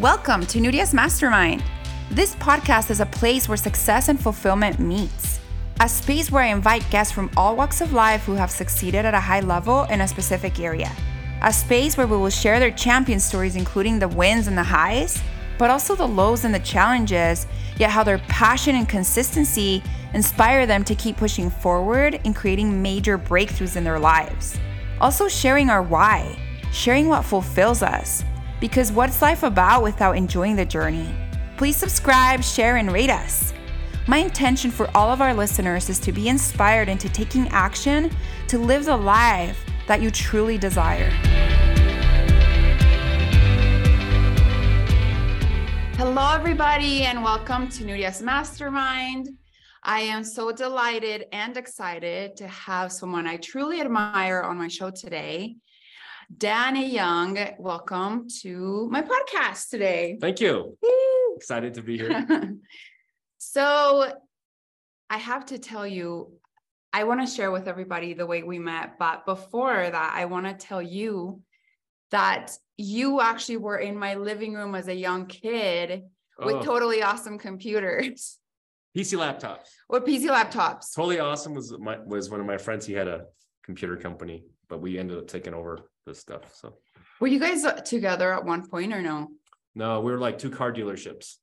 Welcome to Nuria's Mastermind. This podcast is a place where success and fulfillment meets. A space where I invite guests from all walks of life who have succeeded at a high level in a specific area. A space where we will share their champion stories, including the wins and the highs, but also the lows and the challenges, yet how their passion and consistency inspire them to keep pushing forward and creating major breakthroughs in their lives. Also, sharing our why, sharing what fulfills us. Because what's life about without enjoying the journey? Please subscribe, share, and rate us. My intention for all of our listeners is to be inspired into taking action to live the life that you truly desire. Hello, everybody, and welcome to Nuria's Mastermind. I am so delighted and excited to have someone I truly admire on my show today. Danny Young, welcome to my podcast today. Thank you. Excited to be here. so, I have to tell you, I want to share with everybody the way we met. But before that, I want to tell you that you actually were in my living room as a young kid with Oh. totally awesome computers. PC laptops. What PC laptops? Totally awesome was my was one of my friends. He had a computer company, but we ended up taking over this stuff. So Were you guys together at one point or no? no, we were like two car dealerships.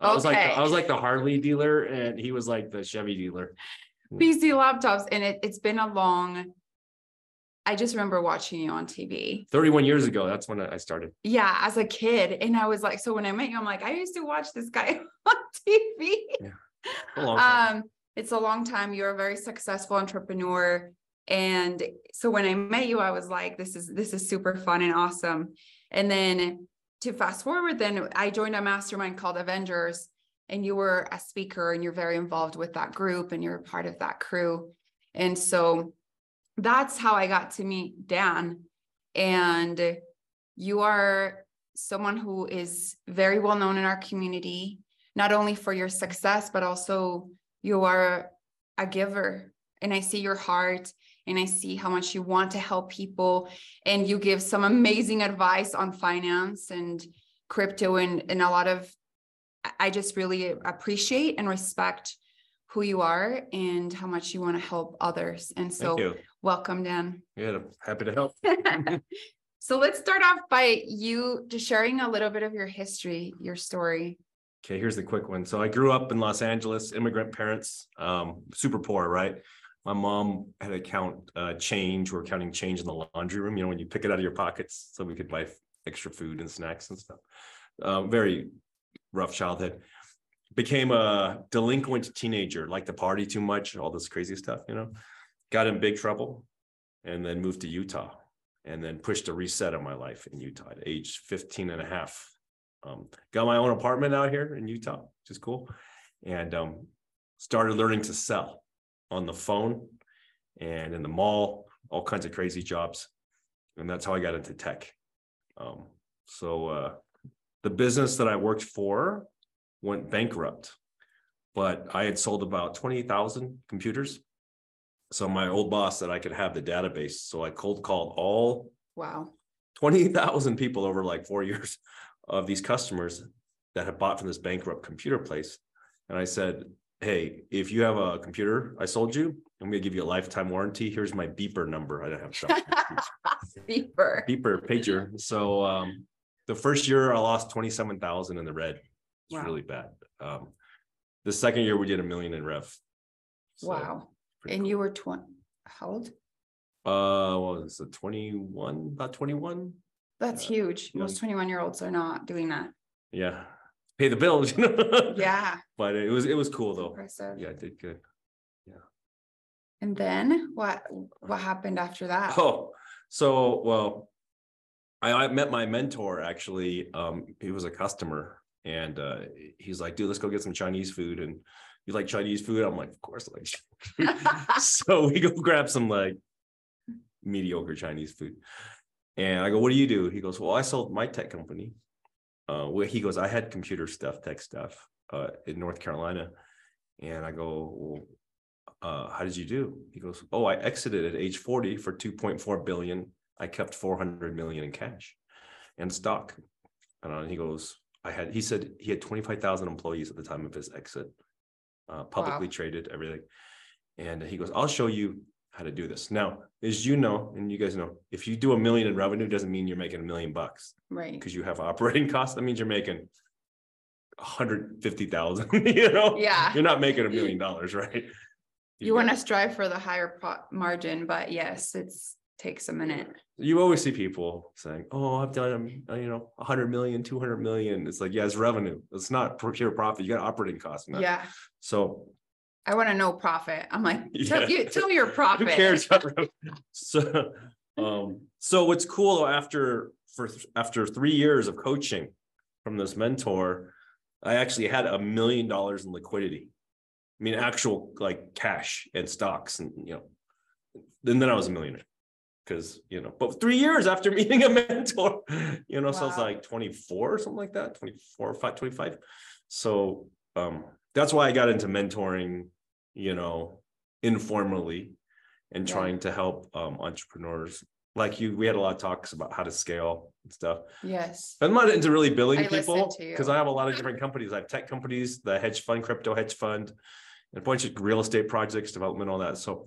I was like I was like the Harley dealer, and he was like the Chevy dealer. PC laptops, and it, it's been a long. I just remember watching you on TV. 31 years ago, that's when I started. Yeah, as a kid, and I was like, so when I met you, I'm like, I used to watch this guy on TV. A long time. Um, it's a long time. You're a very successful entrepreneur. And so when I met you, I was like, this is this is super fun and awesome. And then to fast forward, then I joined a mastermind called Avengers, and you were a speaker and you're very involved with that group and you're part of that crew. And so that's how I got to meet Dan. And you are someone who is very well known in our community not only for your success, but also you are a giver. And I see your heart and I see how much you want to help people. And you give some amazing advice on finance and crypto and, and a lot of, I- just really appreciate and respect who you are and how much you want to help others. And so, welcome, Dan. Yeah, happy to help. so, let's start off by you just sharing a little bit of your history, your story. Okay, here's the quick one. So I grew up in Los Angeles, immigrant parents, um, super poor, right? My mom had to count uh, change. We We're counting change in the laundry room, you know, when you pick it out of your pockets so we could buy extra food and snacks and stuff. Um, very rough childhood. Became a delinquent teenager, liked to party too much, all this crazy stuff, you know. Got in big trouble and then moved to Utah and then pushed a reset on my life in Utah at age 15 and a half. Um, got my own apartment out here in Utah, which is cool. And um, started learning to sell on the phone and in the mall, all kinds of crazy jobs. And that's how I got into tech. Um, so uh, the business that I worked for went bankrupt, but I had sold about 20,000 computers. So my old boss said I could have the database. So I cold called all Wow. 20,000 people over like four years of these customers that had bought from this bankrupt computer place. And I said, Hey, if you have a computer I sold you, I'm going to give you a lifetime warranty. Here's my beeper number. I don't have stuff. Beeper. beeper pager. So um, the first year I lost 27,000 in the red. It's Wow. really bad. Um, the second year we did a million in rev. So, Wow. And you were 20, how old? Uh, what was it? 21, about 21. That's huge. Most 21 year olds are not doing that. Yeah. Pay the bills, you know? Yeah. but it was it was cool though. Impressive. Yeah, I did good. Yeah. And then what, what happened after that? Oh, so well, I, I met my mentor actually. Um, he was a customer, and uh, he's like, "Dude, let's go get some Chinese food." And you like Chinese food? I'm like, "Of course, I like." Chinese food." so we go grab some like mediocre Chinese food, and I go, "What do you do?" He goes, "Well, I sold my tech company." Uh, where he goes, "I had computer stuff, tech stuff, uh, in North Carolina," and I go, well, uh, how did you do? He goes, oh, I exited at age 40 for 2.4 billion. I kept 400 million in cash and stock. And he goes, I had, he said he had twenty-five thousand employees at the time of his exit. Uh, publicly Wow. traded, everything. And he goes, I'll show you how to do this. Now, as you know, and you guys know, if you do a million in revenue, doesn't mean you're making a million bucks. Right. Because you have operating costs, that means you're making. a hundred fifty thousand, you know? Yeah. You're not making a million dollars, right? You want to strive for the higher margin, but yes, it's takes a minute. you always see people saying, "Oh, I've done, um, you know, a hundred million, two hundred million." It's like, yeah, it's revenue. It's not pure profit. You got operating costs. Yeah. So I want to know profit. I'm like, Yeah. tell, you, tell me your profit. who cares? about? So, um, so what's cool though, after for after three years of coaching from this mentor, I actually had a million dollars in liquidity. I mean, actual like cash and stocks, and you know, and then I was a millionaire. Because you know, but three years after meeting a mentor, you know, so I was like 24 or something like that, 24 or 5, 25. So um, that's why I got into mentoring, you know, informally and Yeah. trying to help um entrepreneurs like you. We had a lot of talks about how to scale and stuff. Yes. I'm not into really billing I people because I have a lot of different companies. I have tech companies, the hedge fund, crypto hedge fund, and a bunch of real estate projects, development, all that. So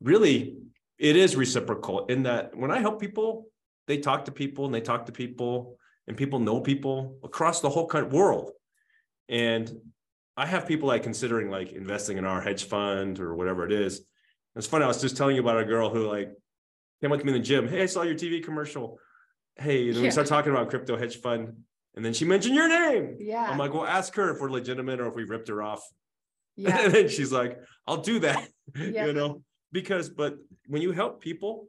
really, it is reciprocal in that when I help people, they talk to people and they talk to people and people know people across the whole world. And I have people like considering like investing in our hedge fund or whatever it is. It's funny. I was just telling you about a girl who like came up to me in the gym. Hey, I saw your TV commercial. Hey, and then we start talking about crypto hedge fund. And then she mentioned your name. Yeah. I'm like, well, ask her if we're legitimate or if we ripped her off. yeah. And then she's like, I'll do that. Yeah. You know, because but when you help people,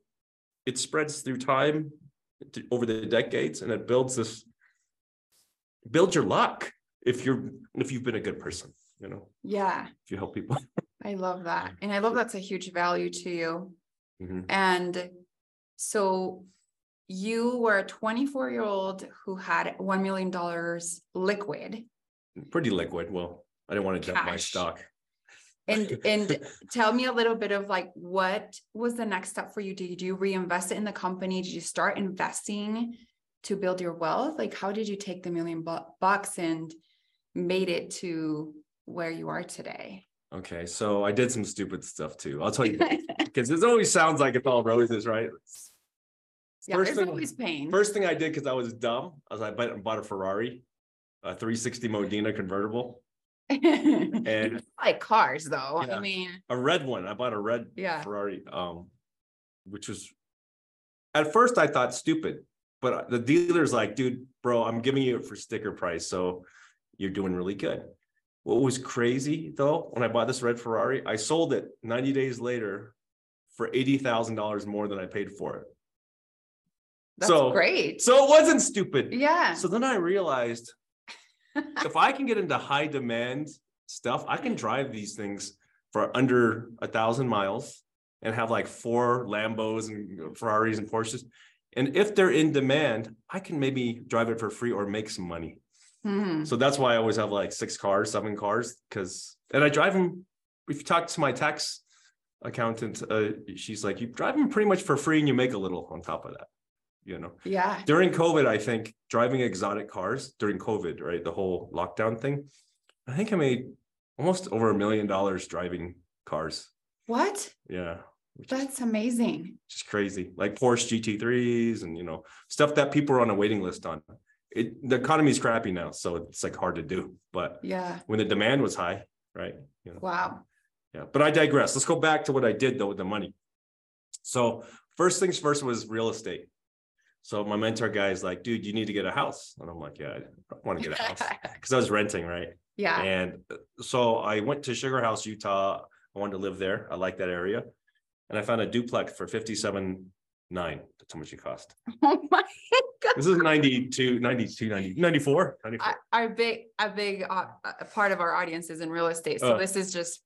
it spreads through time over the decades and it builds this build your luck if you're if you've been a good person, you know, Yeah. if you help people. I love that. And I love that's a huge value to you. Mhm. And so you were a 24 year old who had $1 million liquid. Pretty liquid. Well, I didn't want to dump my Cash. stock. And, and tell me a little bit of like, what was the next step for you? Did you reinvest it in the company? Did you start investing to build your wealth? Like, how did you take the million bu- bucks and made it to where you are today? Okay, so I did some stupid stuff too. I'll tell you because it always sounds like it's all roses, right? Yeah, First there's thing- always pain. First thing I did because I was dumb, I was I bought, bought a Ferrari, a 360 Modena convertible, and like cars though. I mean, a red one. I bought a red yeah, Ferrari, um, which was at first I thought stupid, but the dealer's like, dude, bro, I'm giving you it for sticker price, so you're doing really good. What was crazy though, when I bought this red Ferrari, I sold it 90 days later for eighty thousand dollars more than I paid for it. that's so- great. So it wasn't stupid. yeah. So then I realized if I can get into high demand stuff, I can drive these things for under a thousand miles and have like four Lambos and Ferraris and Porsches. And if they're in demand, I can maybe drive it for free or make some money. Mhm. So that's why I always have like six cars, seven cars, because and I drive them. If you talk to my tax accountant, uh, she's like, you drive them pretty much for free and you make a little on top of that. You know, Yeah. during COVID, I think driving exotic cars during COVID, right? The whole lockdown thing. I think I made almost over a million dollars driving cars. What? Yeah. That's amazing. just crazy. Like Porsche GT3s and you know, stuff that people are on a waiting list on. It the economy's crappy now, so it's like hard to do. But Yeah. when the demand was high, right? You know, Wow. yeah, but I digress. Let's go back to what I did though with the money. So first things first was real estate. So my mentor guy is like, dude, you need to get a house. And I'm like, yeah, I want to get a house because I was renting, right? yeah. And uh, so I went to Sugar House, Utah. I wanted to live there. I like that area. And I found a duplex for 57 nine. How much it cost. Oh my God. This is 92, 92, 90, 94, 94. Our- Our big, a big uh, uh, part of our audience is in real estate. So Oh. this is just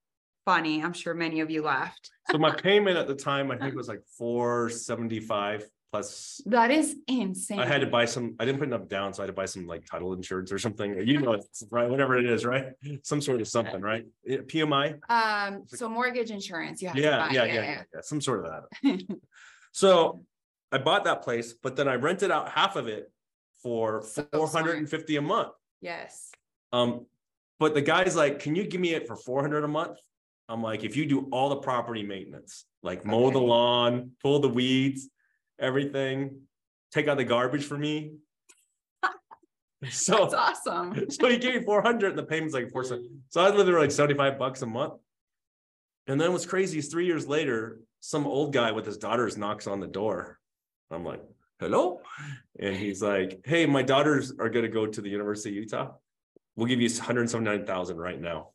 funny. I'm sure many of you laughed. So my payment at the time, I think was like 475 plus That is insane. I had to buy some, I didn't put enough down, so I had to buy some like title insurance or something, you know, it's right, whatever it is, right? Some sort of something, right? PMI, Um, so mortgage insurance, you have to yeah, yeah, yeah, yeah, yeah, some sort of that. So I bought that place, but then I rented out half of it for So four hundred and fifty a month. Yes. Um, but the guy's like, can you give me it for four hundred a month? I'm like, if you do all the property maintenance, like mow the lawn, pull the weeds, everything, take out the garbage for me. So, That's awesome. so he gave me four hundred and the payment's like four. So I was living like seventy-five bucks a month. And then what's crazy is three years later, some old guy with his daughters knocks on the door. I'm like, hello? And he's like, hey, my daughters are gonna go to the University of Utah. We'll give you hundred and seventy-nine thousand right now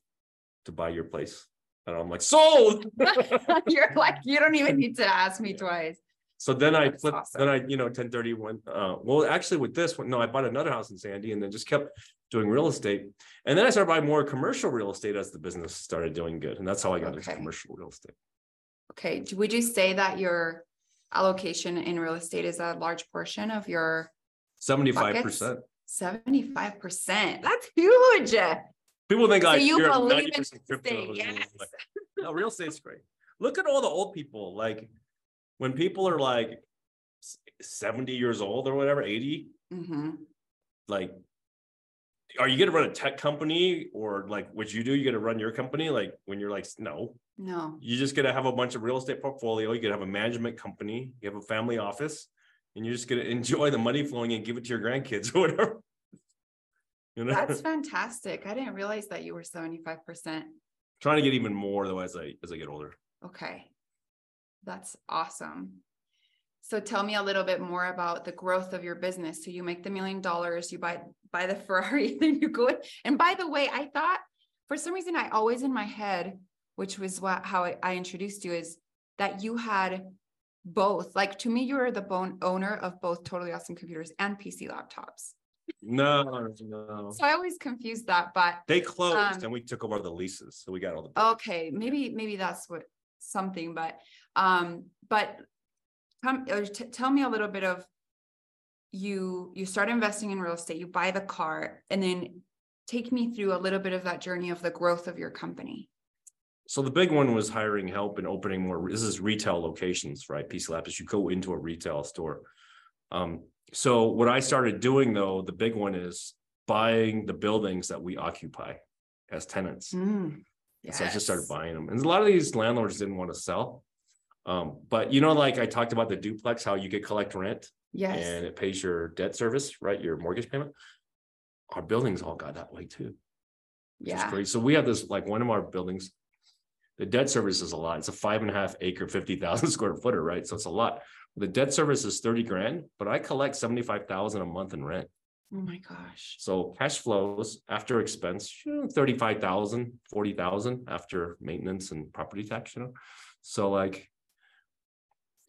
to buy your place. And I'm like, sold. You're like, you don't even need to ask me twice. So then I That's flipped, awesome. then I, you know, ten thirty went, uh, well, actually with this one, no, I bought another house in Sandy and then just kept doing real estate. And then I started buying more commercial real estate as the business started doing good. And that's how I got into commercial real estate. Okay, would you say that your allocation in real estate is a large portion of your Seventy-five percent. seventy-five percent? That's huge. People think So like you you're believe in crypto. yes. like, No, real estate's great. Look at all the old people, like when people are like seventy years old or whatever, eighty, Mhm. like. Are you gonna run a tech company or like what you do? You're gonna run your company? Like when you're like, no, No, you're just gonna have a bunch of real estate portfolio. You gonna have a management company, you have a family office. And you're just gonna enjoy the money flowing and give it to your grandkids or whatever. You know, that's fantastic. I didn't realize that you were seventy-five percent. trying to get even more though as I, as I get older. Okay. That's awesome. So tell me a little bit more about the growth of your business. So you make the million dollars, you buy buy the Ferrari, then you go. in- And by the way, I thought for some reason I always in my head, which was what how I, I introduced you, is that you had both. Like to me, you were the bone owner of both totally awesome computers and PC laptops. No, no. So I always confused that, but They closed Um, and we took over the leases, so we got all the. Okay, maybe, maybe that's what, something, but, um, but. Come, or t- tell me a little bit of. You, you start investing in real estate, you buy the car, and then take me through a little bit of that journey of the growth of your company. So the big one was hiring help and opening more, this is retail locations, right? PC Lab is you go into a retail store. Um, so what I started doing though, the big one is buying the buildings that we occupy as tenants. Mm, So I just started buying them. And a lot of these landlords didn't want to sell. Um, but you know, like I talked about the duplex, how you get collect rent yes. and it pays your debt service, right? Your mortgage payment. Our buildings all got that way too. yeah, great. So we have this, like one of our buildings. The debt service is a lot. It's a five and a half acre, fifty thousand square footer, right? So it's a lot. The debt service is thirty grand, but I collect seventy-five thousand a month in rent. oh my gosh, So cash flows after expense, you know, 35,000, 40,000 after maintenance and property tax, you know? So like.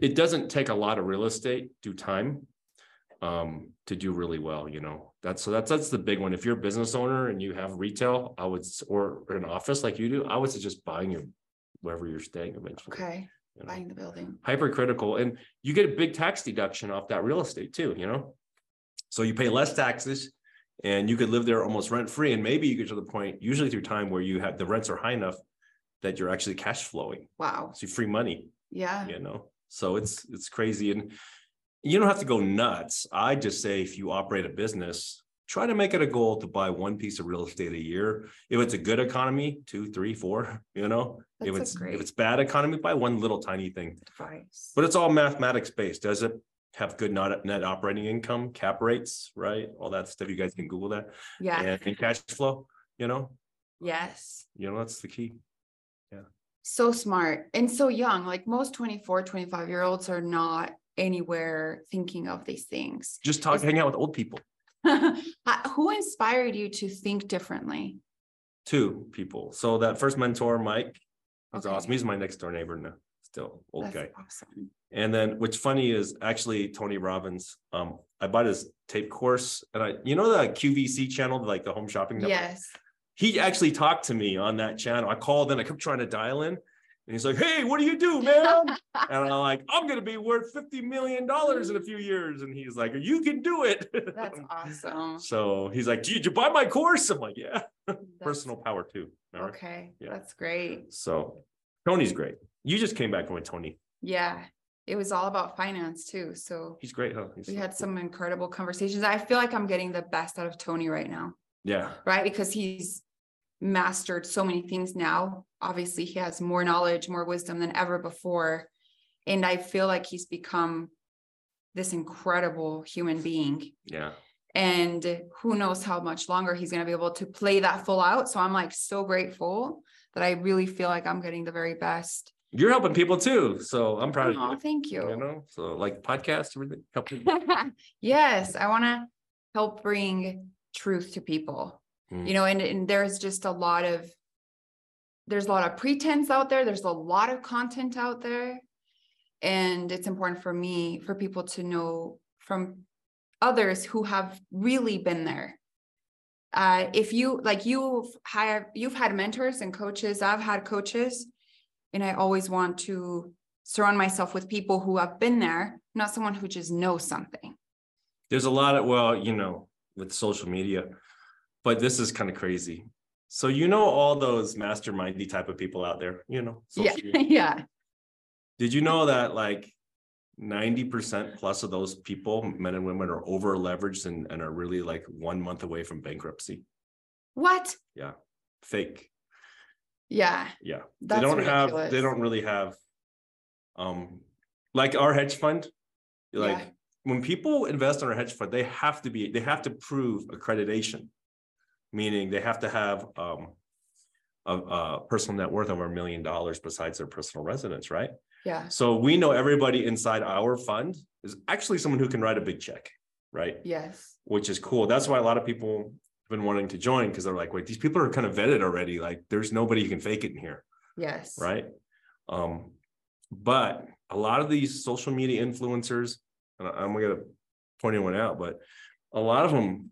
It doesn't take a lot of real estate, do time. Um, to do really well, you know, that's, so that's, that's the big one. If you're a business owner and you have retail, I would, or or an office like you do, I would suggest buying your. Wherever you're staying eventually. okay, you know? buying the building, hypercritical and you get a big tax deduction off that real estate too, you know? So you pay less taxes and you could live there almost rent free and maybe you get to the point, usually through time where you have, the rents are high enough that you're actually cash flowing, wow, so free money, yeah, you know? So it's, it's crazy and you don't have to go nuts. I just say if you operate a business, try to make it a goal to buy one piece of real estate a year. If it's a good economy, two, three, four, you know? If That's a it's, if it's bad economy, buy one little tiny thing. advice. But it's all mathematics based. Does it have good net, net operating income, cap rates, right? All that stuff. You guys can Google that. Yeah, And, and cash flow, you know, yes. you know, that's the key. So smart and so young like most 24 25 year olds are not anywhere thinking of these things Just talk, hang out with old people. Who inspired you to think differently Two people. So that first mentor, Mike, was Okay. awesome. He's my next door neighbor now, still old that's guy. awesome And then what's funny is actually Tony Robbins. Um, I bought his tape course and I, you know, the QVC channel, like the home shopping. network? yes he actually talked to me on that channel. I called in, I kept trying to dial in. And he's like, Hey, what do you do, man? and I'm like, I'm gonna be worth $50 million in a few years. And he's like, You can do it. that's awesome so he's like, Did you buy my course? I'm like, Yeah, That's- personal power too. Remember? okay Yeah. that's great So Tony's great. You just came back from with Tony. yeah it was all about finance too. So He's great, huh? He's- we had some incredible conversations. I feel like I'm getting the best out of Tony right now, Yeah, right? Because he's mastered so many things now. Obviously, he has more knowledge, more wisdom than ever before. And I feel like he's become this incredible human being. yeah. And who knows how much longer he's going to be able to play that full out. So I'm like so grateful that I really feel like I'm getting the very best. You're helping people too, so I'm proud Oh, of you. thank you. You know, so like podcast, everything. helping- yes, I want to help bring truth to people. Mm. You know, and, and there's just a lot of there's a lot of pretense out there. There's a lot of content out there. And it's important for me for people to know from others who have really been there. Uh, if you like you've had you've had mentors and coaches, I've had coaches, and I always want to surround myself with people who have been there, not someone who just knows something. There's a lot of, well, you know, with social media, but this is kind of crazy. So you know all those mastermindy type of people out there, you know? Yeah, media. yeah, Did you know that like ninety percent plus of those people, men and women, are over leveraged and, and are really like one month away from bankruptcy? what? Yeah. Fake. Yeah, Yeah. that's they don't have they don't really have um like our hedge fund like Yeah. When people invest in our hedge fund they have to be they have to prove accreditation meaning they have to have um a, a personal net worth over a million dollars besides their personal residence right yeah, so we know everybody inside our fund is actually someone who can write a big check right yes, which is cool. That's why a lot of people have been wanting to join because they're like, wait, these people are kind of vetted already. Like, there's nobody who can fake it in here, yes, right? Um, but a lot of these social media influencers, and I'm gonna point anyone out, but a lot of them,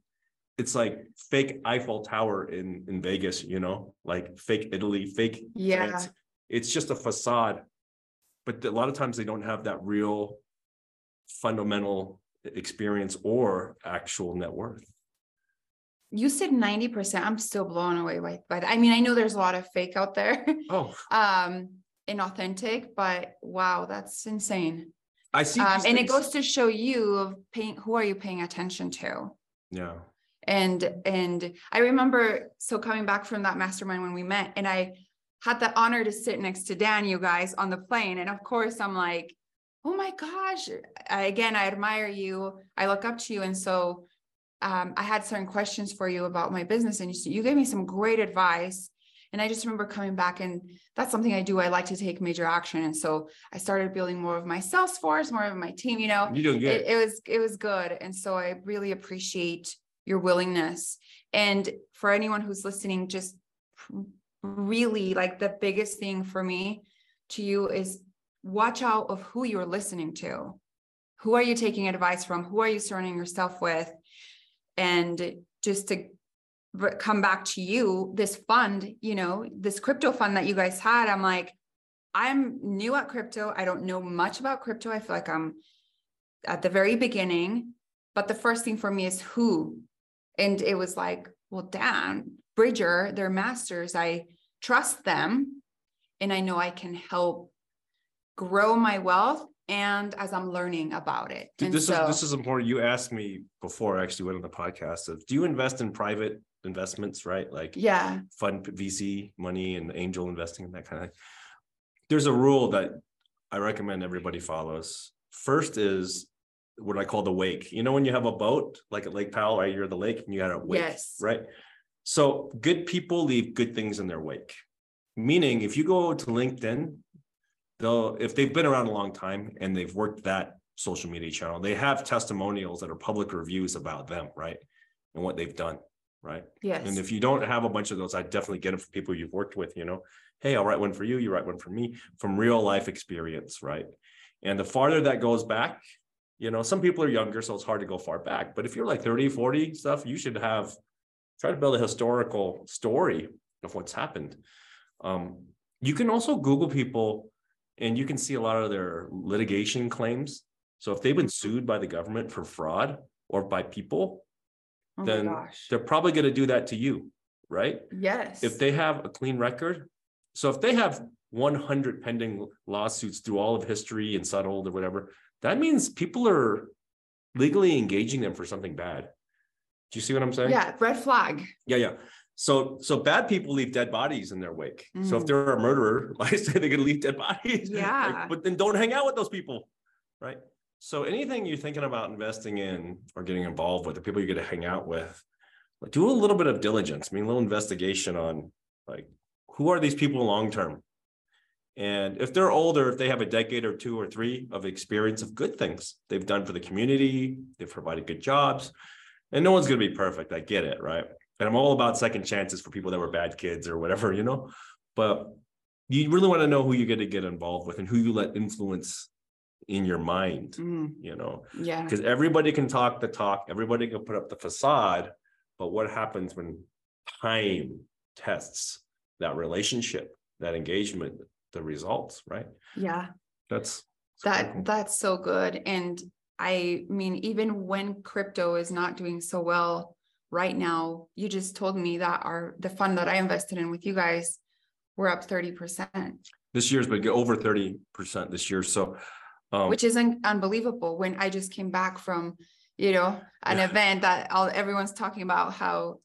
it's like fake Eiffel Tower in in Vegas, you know, like fake Italy, fake Yeah, France. It's just a facade, but a lot of times they don't have that real fundamental experience or actual net worth. you said ninety percent. I'm still blown away by, by that. I mean, I know there's a lot of fake out there, Oh, um, inauthentic, but wow, that's insane. I see. Um, and it goes to show you of paying, who are you paying attention to? Yeah, And, and I remember, so coming back from that mastermind when we met and I had the honor to sit next to Dan, you guys on the plane. And of course I'm like, oh my gosh, I, again, I admire you. I look up to you. And so um, I had certain questions for you about my business and you, you gave me some great advice. And I just remember coming back and that's something I do. I like to take major action. And so I started building more of my sales force, more of my team, you know, you're doing good. it, it was it was good and so i really appreciate your willingness and for anyone who's listening just really like the biggest thing for me to you is watch out of who you're listening to who are you taking advice from who are you surrounding yourself with and just to come back to you this fund you know this crypto fund that you guys had i'm like i'm new at crypto. I don't know much about crypto. I feel like i'm at the very beginning. But the first thing for me is who? And it was like well dan bridger they're masters. I trust them. And i know i can help grow my wealth and as i'm learning about it. Dude, this so is this is important. You asked me before I actually went on the podcast of do you invest in private investments, right? Like yeah fund VC money and angel investing and that kind of thing. There's a rule that I recommend everybody follows. First is what I call the wake. You know, when you have a boat, like at Lake Powell, right? You're the lake and you got a wake, Yes. right? So good people leave good things in their wake. Meaning, if you go to LinkedIn, they'll if they've been around a long time and they've worked that social media channel, they have testimonials that are public reviews about them, right? And what they've done, right? yes And if you don't have a bunch of those, I definitely get them from people you've worked with, you know, hey, I'll write one for you, you write one for me from real life experience, right? And the farther that goes back, you know, some people are younger, so it's hard to go far back. But if you're like 30, 40 stuff, you should have try to build a historical story of what's happened. Um, you can also Google people and you can see a lot of their litigation claims. So if they've been sued by the government for fraud or by people, oh then gosh they're probably going to do that to you, right? yes If they have a clean record. So if they have 100 pending lawsuits through all of history and settled or whatever, that means people are legally engaging them for something bad. Do you see what I'm saying? Yeah, red flag. Yeah, yeah. So so bad people leave dead bodies in their wake. So if Mhm. they're a murderer, I say they can leave dead bodies. Like, Yeah. but then don't hang out with those people. Right. So anything you're thinking about investing in or getting involved with, the people you're going to hang out with, like, do a little bit of diligence. I mean, a little investigation on like who are these people long term? And if they're older, if they have a decade or two or three of experience of good things they've done for the community, they've provided good jobs, and no one's going to be perfect. I get it, right? And I'm all about second chances for people that were bad kids or whatever, you know. But you really want to know who you're going to get involved with and who you let influence in your mind, Mm, you know, yeah. because everybody can talk the talk, everybody can put up the facade, but what happens when time tests that relationship, that engagement, the results, right? Yeah. That's That that's so good. And I mean, even when crypto is not doing so well right now, you just told me that our the fund that I invested in with you guys, we're up 30%, this year's been over thirty percent this year. So um, which is un- unbelievable. When I just came back from, you know, an Yeah. event that all everyone's talking about how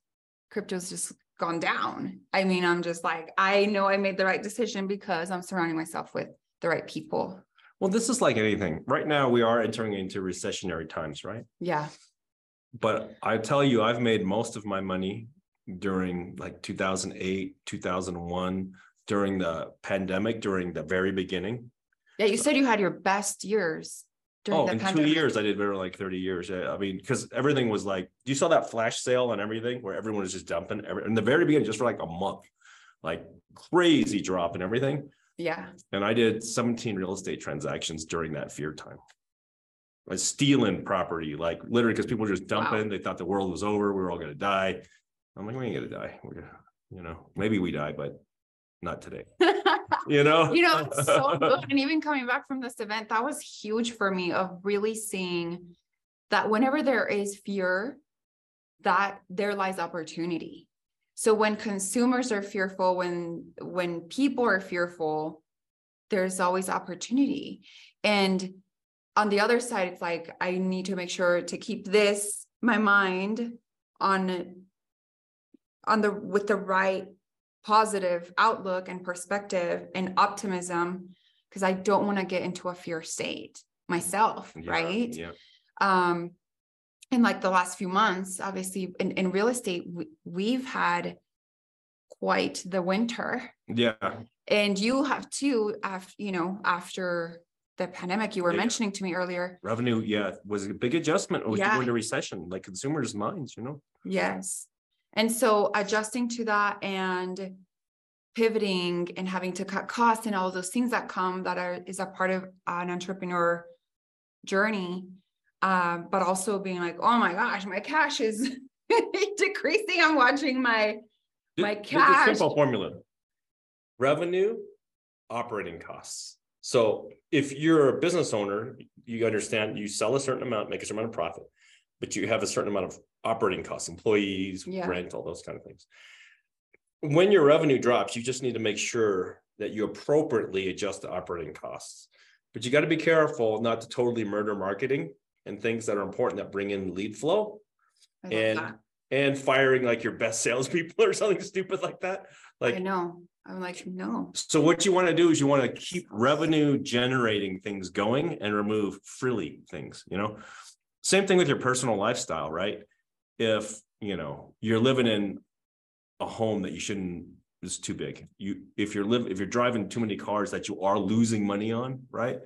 crypto's just gone down. I mean, I'm just like, I know I made the right decision because I'm surrounding myself with the right people. well, this is like anything. Right now, we are entering into recessionary times, right? Yeah. But I tell you, I've made most of my money during like 2008, 2001, during the pandemic, during the very beginning. Yeah. You said you had your best years during Oh, in two years, I did better like 30 years. Yeah, I mean, because everything was like, do you saw that flash sale on everything where everyone was just dumping every, in the very beginning, just for like a month, like crazy drop and everything. Yeah. And I did 17 real estate transactions during that fear time. Like stealing property, like literally, because people were just Wow. dumping. They thought the world was over. We were all gonna die. I'm like, we ain't gonna die. We're gonna, you know, maybe we die, but not today. You know? you know, it's so good. And even coming back from this event, that was huge for me of really seeing that whenever there is fear, that there lies opportunity. So when consumers are fearful, when when people are fearful, there's always opportunity. And on the other side, it's like I need to make sure to keep this my mind on on the with the right positive outlook and perspective and optimism because I don't want to get into a fear state myself, Yeah, right? Yeah. Um in like the last few months, obviously in, in real estate, we, we've had quite the winter. Yeah. And you have too, after you know, after the pandemic you were Yeah. mentioning to me earlier. Revenue, yeah, was a big adjustment. Yeah. go into recession, like consumers' minds, you know? Yes. And so adjusting to that and pivoting and having to cut costs and all those things that come that are is a part of an entrepreneur journey. Um, but also being like, oh my gosh, my cash is decreasing. I'm watching my My Th- th- cash. Simple formula. Revenue, operating costs. So if you're a business owner, you understand you sell a certain amount, make a certain amount of profit, but you have a certain amount of operating costs, employees, Yeah. rent, all those kind of things. When your revenue drops, you just need to make sure that you appropriately adjust the operating costs. But you got to be careful not to totally murder marketing and things that are important that bring in lead flow and that. and firing like your best salespeople or something stupid like that. Like I know. I'm like, no. so what you want to do is you want to keep revenue generating things going and remove frilly things, you know? Same thing with your personal lifestyle, right? If, you know, you're living in a home that you shouldn't, is too big. You, if you're living if you're driving too many cars that you are losing money on, right?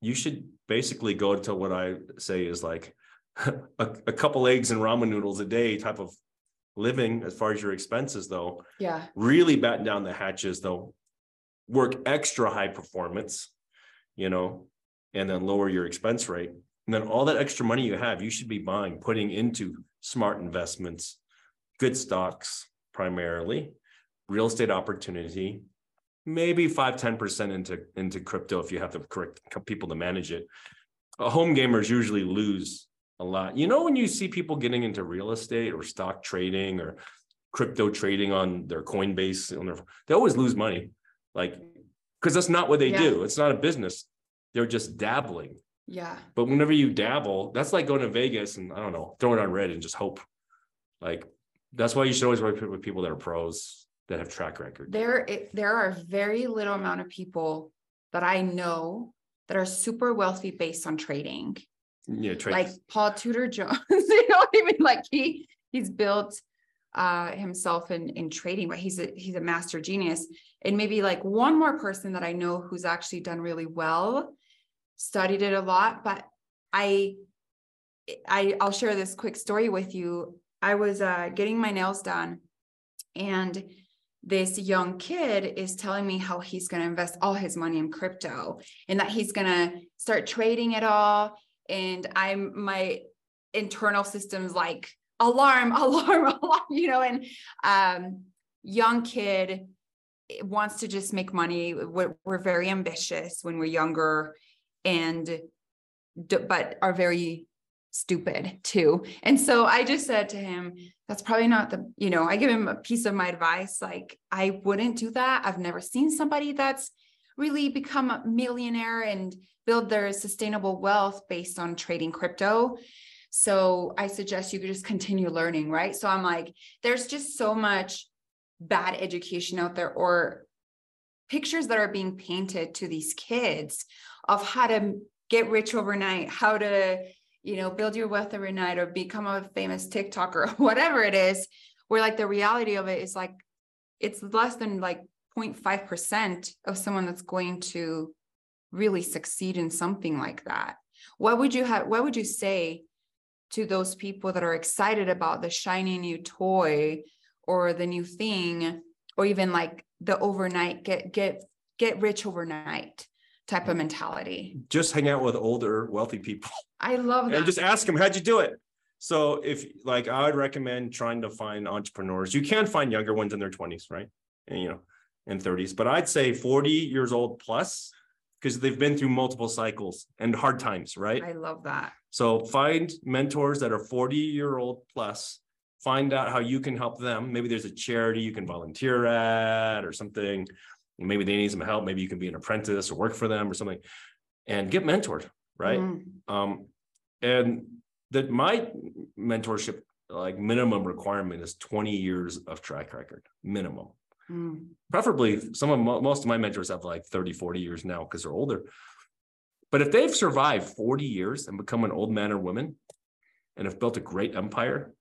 You should basically go to what I say is like a, a couple eggs and ramen noodles a day type of living as far as your expenses though Yeah. really batten down the hatches though work extra high performance you know and then lower your expense rate and then all that extra money you have you should be buying putting into smart investments good stocks primarily real estate opportunity maybe 5 10% into into crypto if you have the correct people to manage it home gamers usually lose a lot you know when you see people getting into real estate or stock trading or crypto trading on their Coinbase on their they always lose money. Like Because that's not what they Yeah. do. It's not a business. They're just dabbling. Yeah. But whenever you dabble, that's like going to Vegas and I don't know, throw it on red and just hope. Like that's why you should always work with people that are pros that have track record. There, it, there are very little amount of people that I know that are super wealthy based on trading. Yeah, trade. Like Paul Tudor Jones, you know what I mean? Like he, he's built uh himself in in trading, but he's a he's a master genius. And maybe like one more person that I know who's actually done really well, studied it a lot, but I I I'll share this quick story with you. I was uh getting my nails done and this young kid is telling me how he's going to invest all his money in crypto and that he's going to start trading it all. And i'm my internal systems like alarm alarm alarm you know and um young kid wants to just make money. We're, we're very ambitious when we're younger and but are very stupid too. And so i just said to him that's probably not the you know i give him a piece of my advice like i wouldn't do that. I've never seen somebody that's really become a millionaire and build their sustainable wealth based on trading crypto. So i suggest you just continue learning right? So i'm like there's just so much bad education out there or pictures that are being painted to these kids of how to get rich overnight how to you know, build your wealth overnight or become a famous TikToker or whatever it is, where like the reality of it is like it's less than like 0.5% of someone that's going to really succeed in something like that. What would you have what would you say to those people that are excited about the shiny new toy or the new thing or even like the overnight get get get rich overnight type of mentality? just hang out with older, wealthy people I love that. and just ask them, how'd you do it? So if like I would recommend trying to find entrepreneurs, you can find younger ones in their twenties, right? And you know, in thirties, but I'd say 40 years old plus because they've been through multiple cycles and hard times, right? I love that. So find mentors that are 40 year old plus, find out how you can help them. Maybe there's a charity you can volunteer at or something. Maybe they need some help. Maybe you can be an apprentice or work for them or something and get mentored, right? Mm, Um, and that my mentorship, like minimum requirement is 20 years of track record, minimum. mm. Preferably, some of most of my mentors have like 30, 40 years now because they're older. But if they've survived 40 years and become an old man or woman and have built a great empire,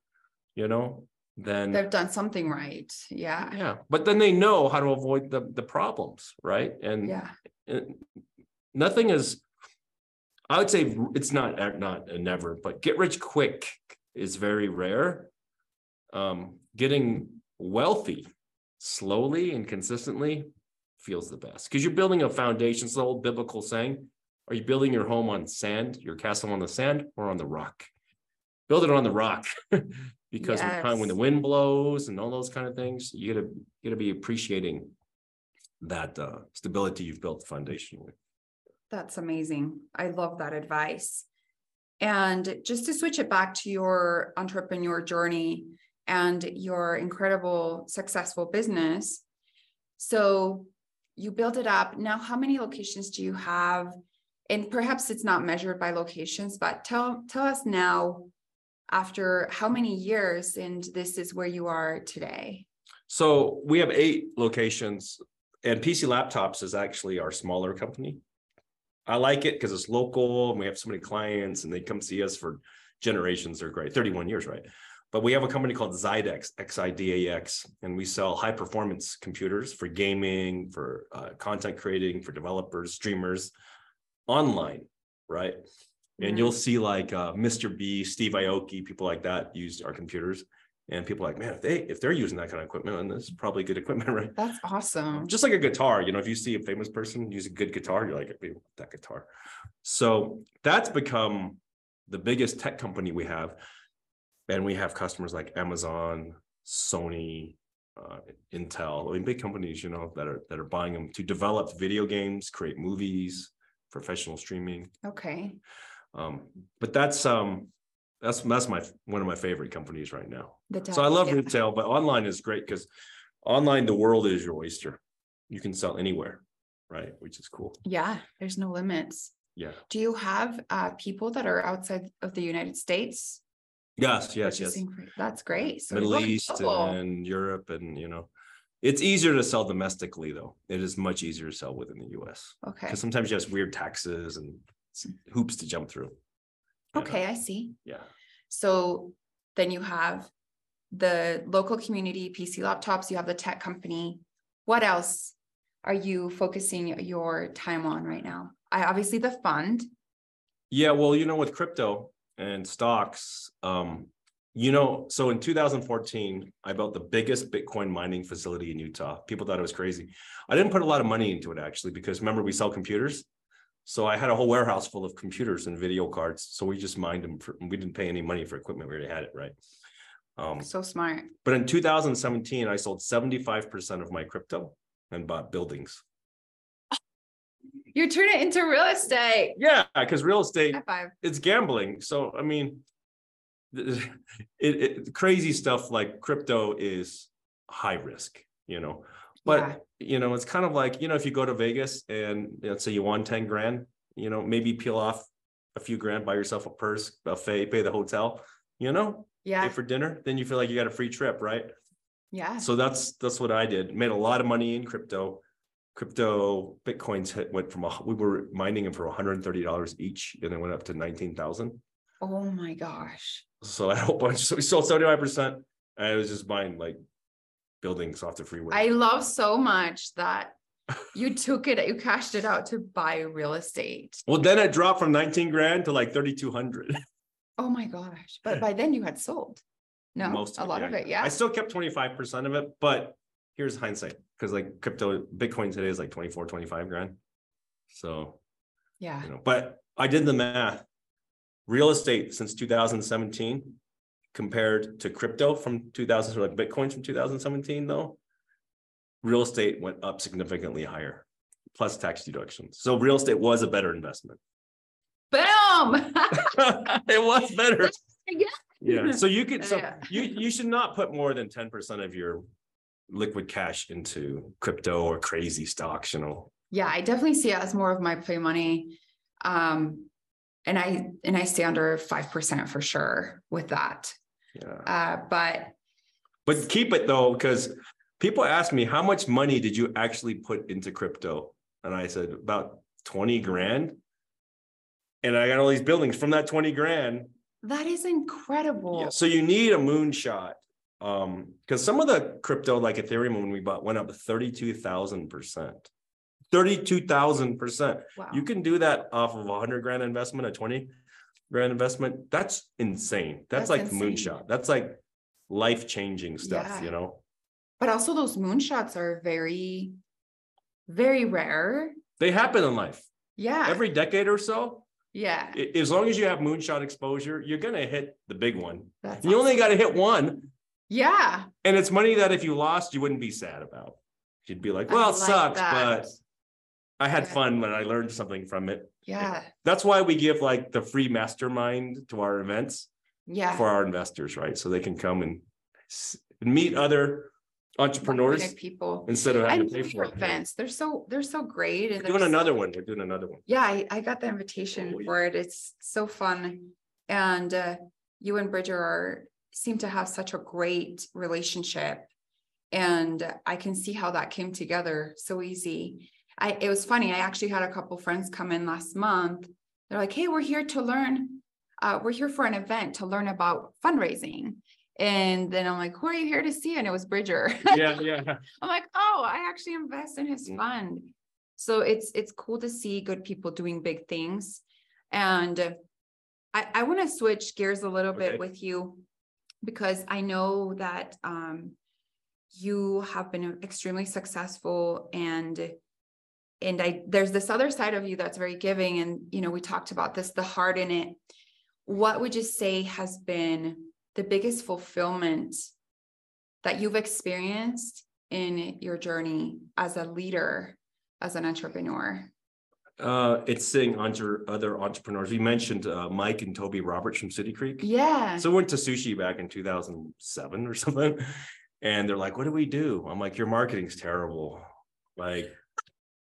you know, then They've done something right. Yeah. yeah, but then they know how to avoid the the problems, right? And Yeah. and nothing is i would say it's not not a never but get rich quick is very rare um getting wealthy slowly and consistently feels the best because you're building a foundation it's the old biblical saying are you building your home on sand your castle on the sand or on the rock build it on the rock because when, kind of when the wind blows and all those kind of things you gotta you gotta be appreciating that uh stability you've built the foundation with That's amazing. I love that advice. And just to switch it back to your entrepreneur journey and your incredible successful business. So you built it up. Now, how many locations do you have? And perhaps it's not measured by locations, but tell tell us now after how many years and this is where you are today. So we have eight locations and PC Laptops is actually our smaller company. I like it because it's local and we have so many clients and they come see us for generations. They're great, 31 years, right? But we have a company called Xidax, X-I-D-A-X, and we sell high performance computers for gaming, for uh, content creating, for developers, streamers online, right? And you'll see like uh, Mr. B, Steve Aoki, people like that use our computers. And people are like, man, if they if they're using that kind of equipment, then this is probably good equipment, right? That's awesome. Just like a guitar, you know, if you see a famous person use a good guitar, you're like, "Hey, that guitar. So that's become the biggest tech company we have. And we have customers like Amazon, Sony, uh, Intel, I mean, big companies, you know, that are that are buying them to develop video games, create movies, professional streaming. Okay. Um, but that's um that's that's my one of my favorite companies right now. So I love yeah. retail, but online is great because online the world is your oyster. You can sell anywhere. right? Which is cool. Yeah, there's no limits. Yeah. Do you have uh people that are outside of the United States? Yes, yes, yes. That's great. So Middle East global. and Europe and, you know, it's easier to sell domestically though. It is much easier to sell within the US. Okay, Because sometimes you have weird taxes and hoops to jump through. okay, I see. Yeah. So then you have the local community PC laptops, you have the tech company. What else are you focusing your time on right now? I obviously the fund. Yeah, well, you know, with crypto and stocks, um, you know, so in two thousand fourteen, I built the biggest Bitcoin mining facility in Utah. People thought it was crazy. I didn't put a lot of money into it actually, because remember, we sell computers. So I had a whole warehouse full of computers and video cards. So we just mined them for, we didn't pay any money for equipment. We already had it, right? Um, So smart. but in two thousand seventeen, I sold seventy-five percent of my crypto and bought buildings. You turn it into real estate. Yeah, because real estate five. it's gambling. So I mean, it, it crazy stuff like crypto is high risk, you know. But Yeah. you know, it's kind of like you know, if you go to Vegas and let's say you won ten grand, you know, maybe peel off a few grand, buy yourself a purse, buffet, pay the hotel, you know, pay for dinner, then you feel like you got a free trip, right? yeah. So that's that's what I did. Made a lot of money in crypto. Crypto bitcoins hit went from a, we were mining them for 130 dollars each, and it went up to 19,000. Oh my gosh. So I whole bunch. So we sold 75 percent. I was just buying like buildings off the freeway. I love so much that you took it, you cashed it out to buy real estate. well, then it dropped from 19 grand to like 3,200. Oh my gosh. But by then you had sold. No, Most a lot of it. Yeah. I still kept 25 percent of it, but here's hindsight because like crypto Bitcoin today is like 24, 25 grand. So Yeah. you know, but I did the math. Real estate since 2017 compared to crypto from 2000, so like Bitcoin from 2017 though. Real estate went up significantly higher, plus tax deductions. So real estate was a better investment. Boom. It was better. Yeah. Yeah, so you could, so Yeah. you, you should not put more than ten percent of your liquid cash into crypto or crazy stocks, you know. Yeah, I definitely see it as more of my play money. Um, and I and I stay under five percent for sure with that. Yeah. Uh, but But keep it though, because people ask me, how much money did you actually put into crypto? And I said, about 20 grand. And I got all these buildings from that 20 grand. that is incredible. Yeah, So you need a moonshot. Um, because some of the crypto, like Ethereum, when we bought, went up 32,000 percent. 32,000 percent. You can do that off of a hundred grand investment, at 20 grand investment. That's insane. That's, That's like insane. moonshot. That's like life changing stuff, Yeah. you know? but also those moonshots are very, very rare. They happen in life. Yeah. Every decade or so, yeah. as long as you have moonshot exposure, you're gonna hit the big one. That's You only gotta hit one, Yeah. and it's money that if you lost, you wouldn't be sad about. You'd be like, I well, it like sucks, that. but I had Yeah. fun when I learned something from it. Yeah. That's why we give like the free mastermind to our events Yeah. for our investors, right? So they can come and meet other entrepreneurs people. instead of having to pay for it. events. They're so they're so great. And We're doing they're so- another one. We're doing another one. Yeah, I, I got the invitation Oh, for it. It's so fun. And uh, you and Bridger are seem to have such a great relationship. And I can see how that came together so easy. I it was funny. I actually had a couple friends come in last month. They're like, hey, we're here to learn. Uh, we're here for an event to learn about fundraising. And then I'm like, who are you here to see? And it was Bridger. Yeah, yeah. I'm like, oh, I actually invest in his Mm. fund. So it's it's cool to see good people doing big things. And I, I want to switch gears a little Okay. bit with you because I know that um, you have been extremely successful and and I there's this other side of you that's very giving. And you know, we talked about this, the heart in it. What would you say has been the biggest fulfillment that you've experienced in your journey as a leader, as an entrepreneur? Uh, it's seeing entre- other entrepreneurs. We mentioned uh, Mike and Toby Roberts from City Creek. Yeah. So we went to sushi back in 2007 or something. And they're like, what do we do? I'm like, your marketing's terrible. Like,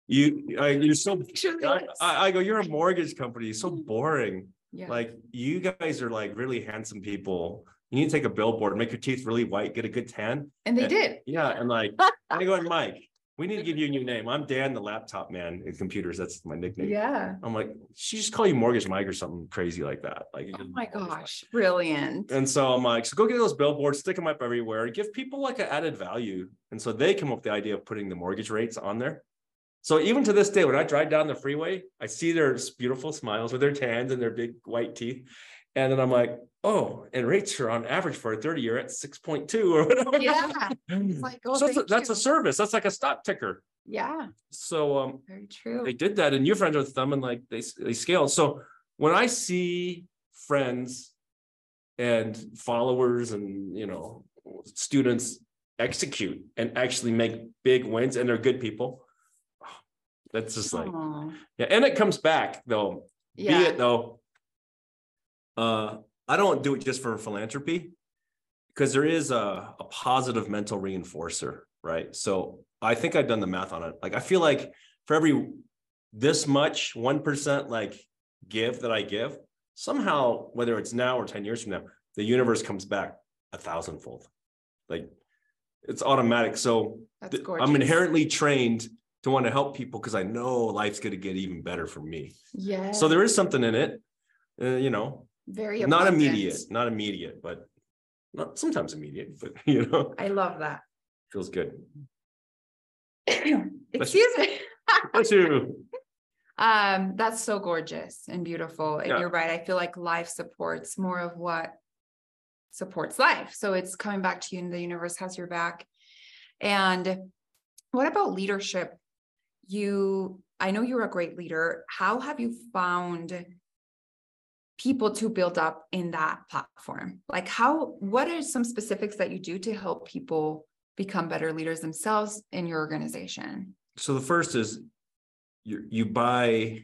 You, I, you're so, I. I go, you're a mortgage company, so mm-hmm. boring. Yeah. Like, you guys are like really handsome people. You need to take a billboard, make your teeth really white, get a good tan. And they Yeah. did. Yeah, and like, I go, Mike, we need to give you a new name. I'm Dan, the laptop man in computers. That's my nickname. Yeah. I'm like, she just call you mortgage Mike or something crazy like that. Like, Oh my gosh, brilliant. And so I'm like, so go get those billboards, stick them up everywhere, give people like an added value. And so they come up with the idea of putting the mortgage rates on there. So even to this day, when I drive down the freeway, I see their beautiful smiles with their tans and their big white teeth. And then I'm like, oh, and rates are on average for a 30 year at 6.2 or whatever. Yeah. It's like, oh, So that's, a- that's a service. That's like a stock ticker. Yeah, So um, very true. they did that and you're friends with them and like they they scaled. So when I see friends and followers and you know students execute and actually make big wins and they're good people, that's just like Aw, yeah. And it comes back though. Be Yeah, it though. Uh, I don't do it just for philanthropy because there is a, a positive mental reinforcer, right? So I think I've done the math on it. Like I feel like for every this much, one percent like give that I give, somehow, whether it's now or 10 years from now, the universe comes back a thousandfold. Like it's automatic. So th- I'm inherently trained to want to help people because I know life's going to get even better for me. Yeah. So there is something in it, uh, you know, very not immediate, not immediate, but not sometimes immediate, but you know, I love that. feels good. Excuse me. Bless you. Um, that's so gorgeous and beautiful. And Yeah. you're right. I feel like life supports more of what supports life. So it's coming back to you and the universe has your back. And what about leadership? You, I know you're a great leader. How have you found people to build up in that platform? Like how, what are some specifics that you do to help people become better leaders themselves in your organization? So the first is you you buy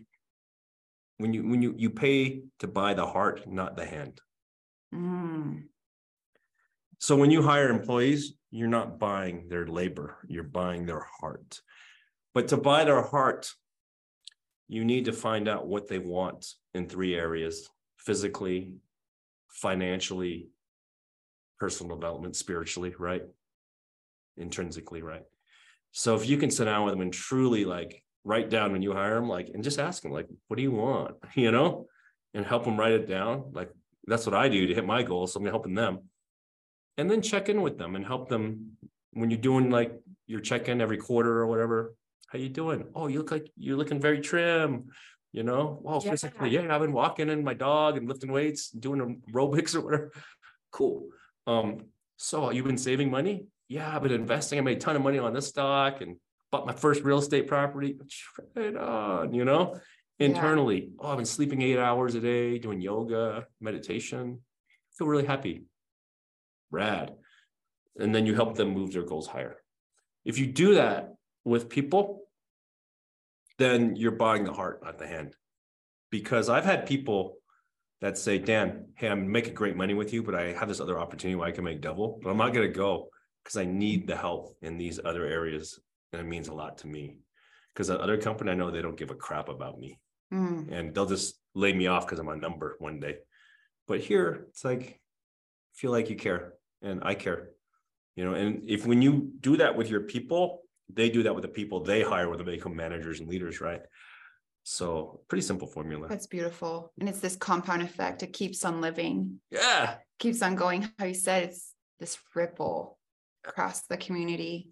when you when you you pay to buy the heart, not the hand. Mm, So when you hire employees, you're not buying their labor, you're buying their heart. But to buy their heart, you need to find out what they want in three areas physically, financially, personal development, spiritually, right? Intrinsically, right? So if you can sit down with them and truly like write down when you hire them, like, and just ask them, like, what do you want? You know, and help them write it down. Like, that's what I do to hit my goals. So I'm helping them and then check in with them and help them when you're doing like your check-in every quarter or whatever. How you doing? Oh, you look like you're looking very trim. You know, well, Yeah. physically, yeah, I've been walking and my dog and lifting weights, doing aerobics or whatever. Cool. Um, so you've been saving money? Yeah, I've been investing. I made a ton of money on this stock and bought my first real estate property. Right on, you know, Yeah. internally. Oh, I've been sleeping eight hours a day, doing yoga, meditation. I Feel really happy rad. And then you help them move their goals higher. If you do that with people, then you're buying the heart, not the hand. Because I've had people that say, Dan, hey, I'm making great money with you, but I have this other opportunity where I can make double, but I'm not going to go because I need the help in these other areas. And it means a lot to me. Because that other company, I know they don't give a crap about me mm, and they'll just lay me off because I'm a number one day. But here, it's like, feel like you care and I care, you know. And if when you do that with your people, they do that with the people they hire when they become managers and leaders, right? So, pretty simple formula. that's beautiful. And it's this compound effect. It keeps on living, Yeah, keeps on going. How you said it's this ripple across the community.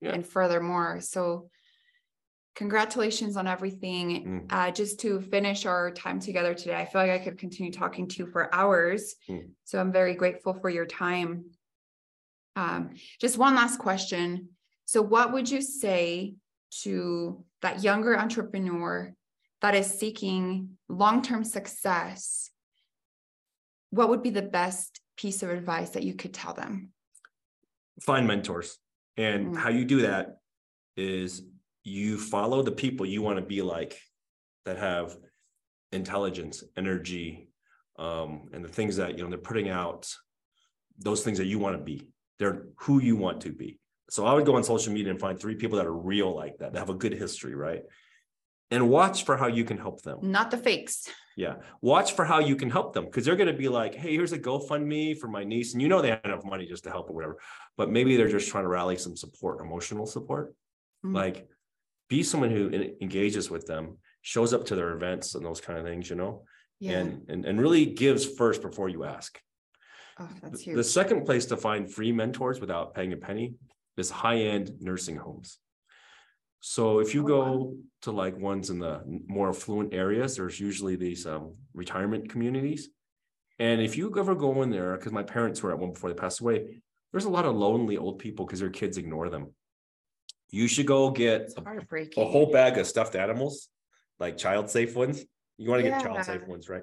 Yeah. And furthermore, so congratulations on everything. Mm. Uh, just to finish our time together today, I feel like I could continue talking to you for hours. Mm. So I'm very grateful for your time. Um, just one last question. So what would you say to that younger entrepreneur that is seeking long-term success? What would be the best piece of advice that you could tell them? find mentors. And Mm. how you do that is you follow the people you want to be like that have intelligence, energy, um, and the things that you know they're putting out, those things that you want to be. They're who you want to be. So I would go on social media and find three people that are real like that, that have a good history, right? And watch for how you can help them. Not the fakes. Yeah. Watch for how you can help them because they're going to be like, hey, here's a GoFundMe for my niece. And you know they have enough money just to help or whatever. But maybe they're just trying to rally some support, emotional support. Mhm. Like be someone who en- engages with them, shows up to their events and those kind of things, you know, Yeah. and, and and really gives first before you ask. Oh, that's The second place to find free mentors without paying a penny is high-end nursing homes. So if you Oh, go to like ones in the more affluent areas, there's usually these um retirement communities. And if you ever go in there, because my parents were at one before they passed away, there's a lot of lonely old people because their kids ignore them. You should go get a a whole bag of stuffed animals, like child safe ones. You want to get child safe ones, right?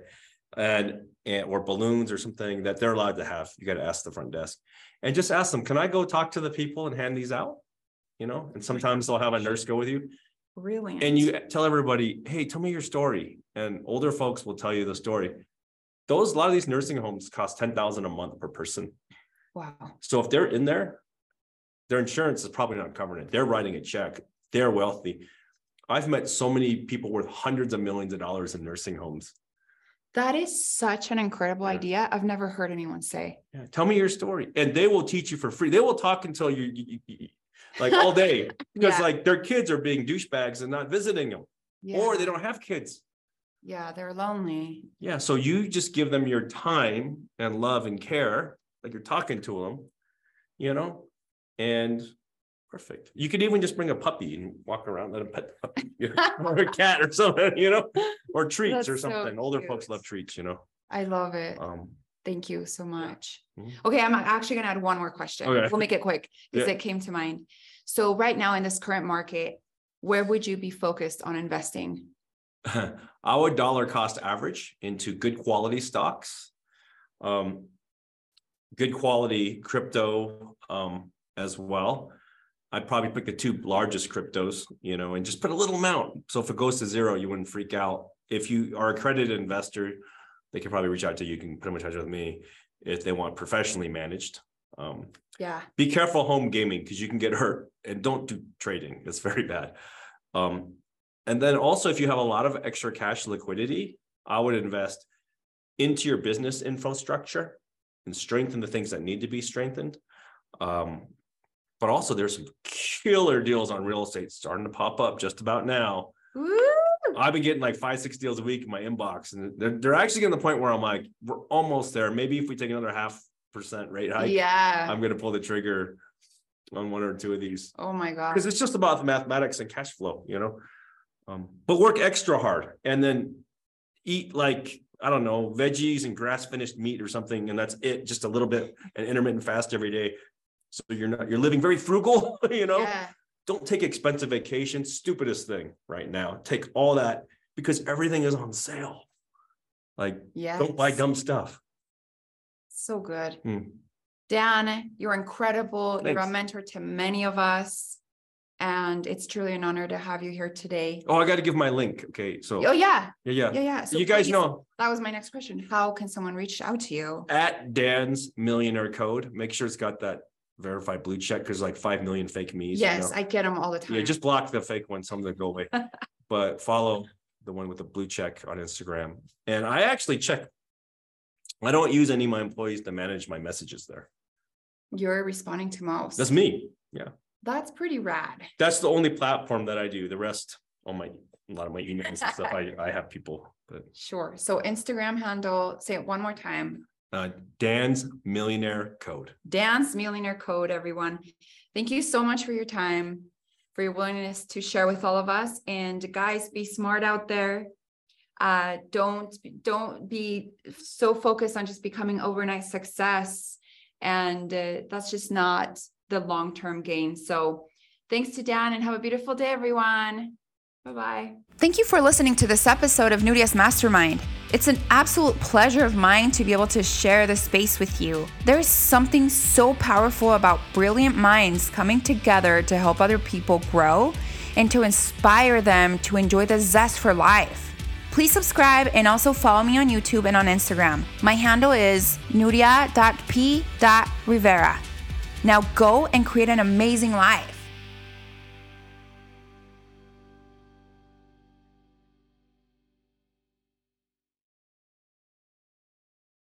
And and or balloons or something that they're allowed to have. You got to ask the front desk and just ask them, can I go talk to the people and hand these out? You know, and sometimes they'll have a nurse go with you Brilliant. and you tell everybody, hey, tell me your story. And older folks will tell you the story. Those a lot of these nursing homes cost ten thousand a month per person. Wow. So if they're in there, their insurance is probably not covering it. They're writing a check. They're wealthy. I've met so many people worth hundreds of millions of dollars in nursing homes. That is such an incredible Yeah. idea. I've never heard anyone say. Yeah, tell me your story, and they will teach you for free. They will talk until you, you- you- like all day because Yeah. like their kids are being douchebags and not visiting them, or they don't have kids. Yeah, they're lonely. Yeah, so you just give them your time and love and care, like you're talking to them, you know, and perfect. You could even just bring a puppy and walk around, let them pet puppy, or a cat or something, you know, or treats or That's so something. Older folks love treats, you know. I love it. Um, Thank you so much. Mhm. Okay, I'm actually gonna add one more question. Okay. We'll make it quick because Yeah. it came to mind. So right now in this current market, where would you be focused on investing? Our dollar cost average into good quality stocks. Um, good quality crypto um as well. I'd probably pick the two largest cryptos, you know, and just put a little amount. So if it goes to zero, you wouldn't freak out. If you are a accredited investor, they can probably reach out to you. You can put them in touch with me if they want professionally managed. Um, Yeah, be careful home gaming because you can get hurt and don't do trading. It's very bad. Um, and then also if you have a lot of extra cash liquidity, I would invest into your business infrastructure and strengthen the things that need to be strengthened. Um, but also there's some killer deals on real estate starting to pop up just about now. Woo! I've been getting like five, six deals a week in my inbox, and they're, they're actually getting to the point where I'm like, we're almost there. Maybe if we take another half percent rate hike, Yeah. I'm gonna pull the trigger on one or two of these Oh my God. because it's just about the mathematics and cash flow, you know. Um, but work extra hard and then eat like I don't know veggies and grass finished meat or something, and that's it. Just a little bit and intermittent fast every day. So you're not you're living very frugal, you know. Yeah. Don't take expensive vacations. Stupidest thing right now. Take all that because everything is on sale. Like Yeah. don't buy dumb stuff. So good. Hmm. Dan, you're incredible. You're a mentor to many of us. And it's truly an honor to have you here today. Oh, I got to give my link. Okay, so Oh, yeah. yeah, yeah. Yeah. Yeah. So you guys please- know That was my next question. How can someone reach out to you? at Dan's millionaire code. Make sure it's got that verified blue check because like five million fake me's. you Yes, know? I get them all the time. yeah, just block the fake ones. Some of them go away, but follow the one with the blue check on Instagram. And I actually check. I don't use any of my employees to manage my messages there. You're responding to most. That's me. Yeah, That's pretty rad. that's the only platform that I do. The rest, all my a lot of my emails and stuff. I I have people, but Sure. So Instagram handle, say it one more time. Uh, Dan's millionaire code. Dan's Millionaire Code, everyone. Thank you so much for your time, for your willingness to share with all of us. And guys, be smart out there. Uh, don't don't be so focused on just becoming overnight success, and uh, that's just not the long term gain. So, thanks to Dan, and have a beautiful day, everyone. Bye bye. Thank you for listening to this episode of Nudia's Mastermind. It's an absolute pleasure of mine to be able to share this space with you. There is something so powerful about brilliant minds coming together to help other people grow and to inspire them to enjoy the zest for life. Please subscribe and also follow me on YouTube and on Instagram. My handle is nudia.p.rivera. Now go and create an amazing life.